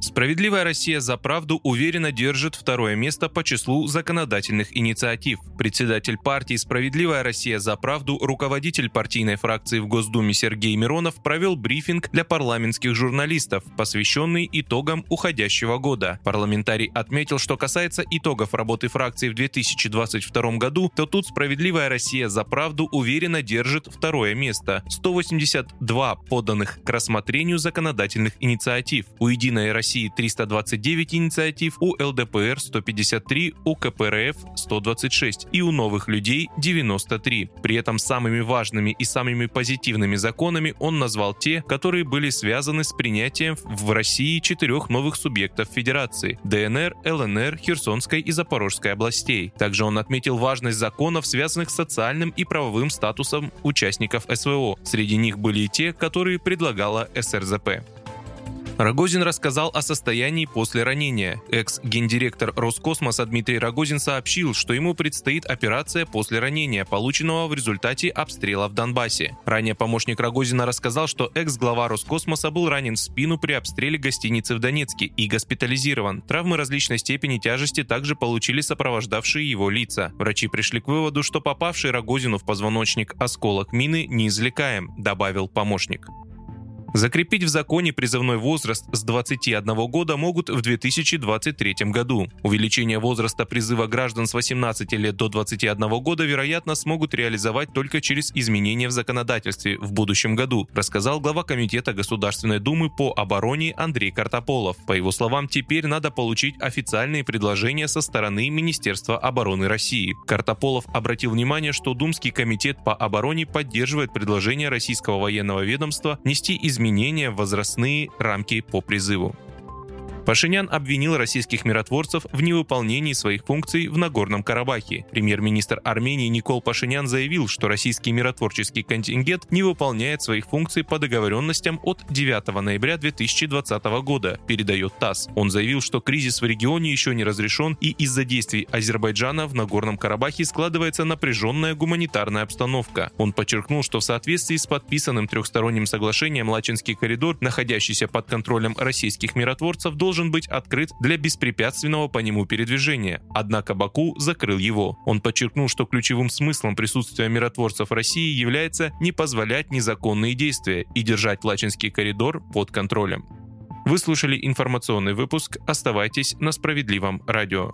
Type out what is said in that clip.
Справедливая Россия за правду уверенно держит второе место по числу законодательных инициатив. Председатель партии «Справедливая Россия за правду», руководитель партийной фракции в Госдуме Сергей Миронов провел брифинг для парламентских журналистов, посвященный итогам уходящего года. Парламентарий отметил, что касается итогов работы фракции в 2022 году, то тут «Справедливая Россия за правду» уверенно держит второе место. 182 поданных к рассмотрению законодательных инициатив. У «Единой России» России 329 инициатив, у ЛДПР 153, у КПРФ 126 и у новых людей 93. При этом самыми важными и самыми позитивными законами он назвал те, которые были связаны с принятием в России четырех новых субъектов Федерации – ДНР, ЛНР, Херсонской и Запорожской областей. Также он отметил важность законов, связанных с социальным и правовым статусом участников СВО. Среди них были и те, которые предлагала СРЗП. Рогозин рассказал о состоянии после ранения. Экс-гендиректор Роскосмоса Дмитрий Рогозин сообщил, что ему предстоит операция после ранения, полученного в результате обстрела в Донбассе. Ранее помощник Рогозина рассказал, что экс-глава Роскосмоса был ранен в спину при обстреле гостиницы в Донецке и госпитализирован. Травмы различной степени тяжести также получили сопровождавшие его лица.Врачи пришли к выводу, что попавший Рогозину в позвоночник осколок мины неизвлекаем, добавил помощник. Закрепить в законе призывной возраст с 21 года могут в 2023 году. Увеличение возраста призыва граждан с 18 лет до 21 года, вероятно, смогут реализовать только через изменения в законодательстве в будущем году, рассказал глава Комитета Государственной Думы по обороне Андрей Картополов. По его словам, теперь надо получить официальные предложения со стороны Министерства обороны России. Картополов обратил внимание, что Думский комитет по обороне поддерживает предложение российского военного ведомства нести изменения изменения в возрастные рамки по призыву. Пашинян обвинил российских миротворцев в невыполнении своих функций в Нагорном Карабахе. Премьер-министр Армении Никол Пашинян заявил, что российский миротворческий контингент не выполняет своих функций по договоренностям от 9 ноября 2020 года, передает ТАСС. Он заявил, что кризис в регионе еще не разрешен и из-за действий Азербайджана в Нагорном Карабахе складывается напряженная гуманитарная обстановка. Он подчеркнул, что в соответствии с подписанным трехсторонним соглашением Лачинский коридор, находящийся под контролем российских миротворцев, должен должен быть открыт для беспрепятственного по нему передвижения, однако Баку закрыл его. Он подчеркнул, что ключевым смыслом присутствия миротворцев России является не позволять незаконные действия и держать Лачинский коридор под контролем. Вы слушали информационный выпуск. Оставайтесь на справедливом радио.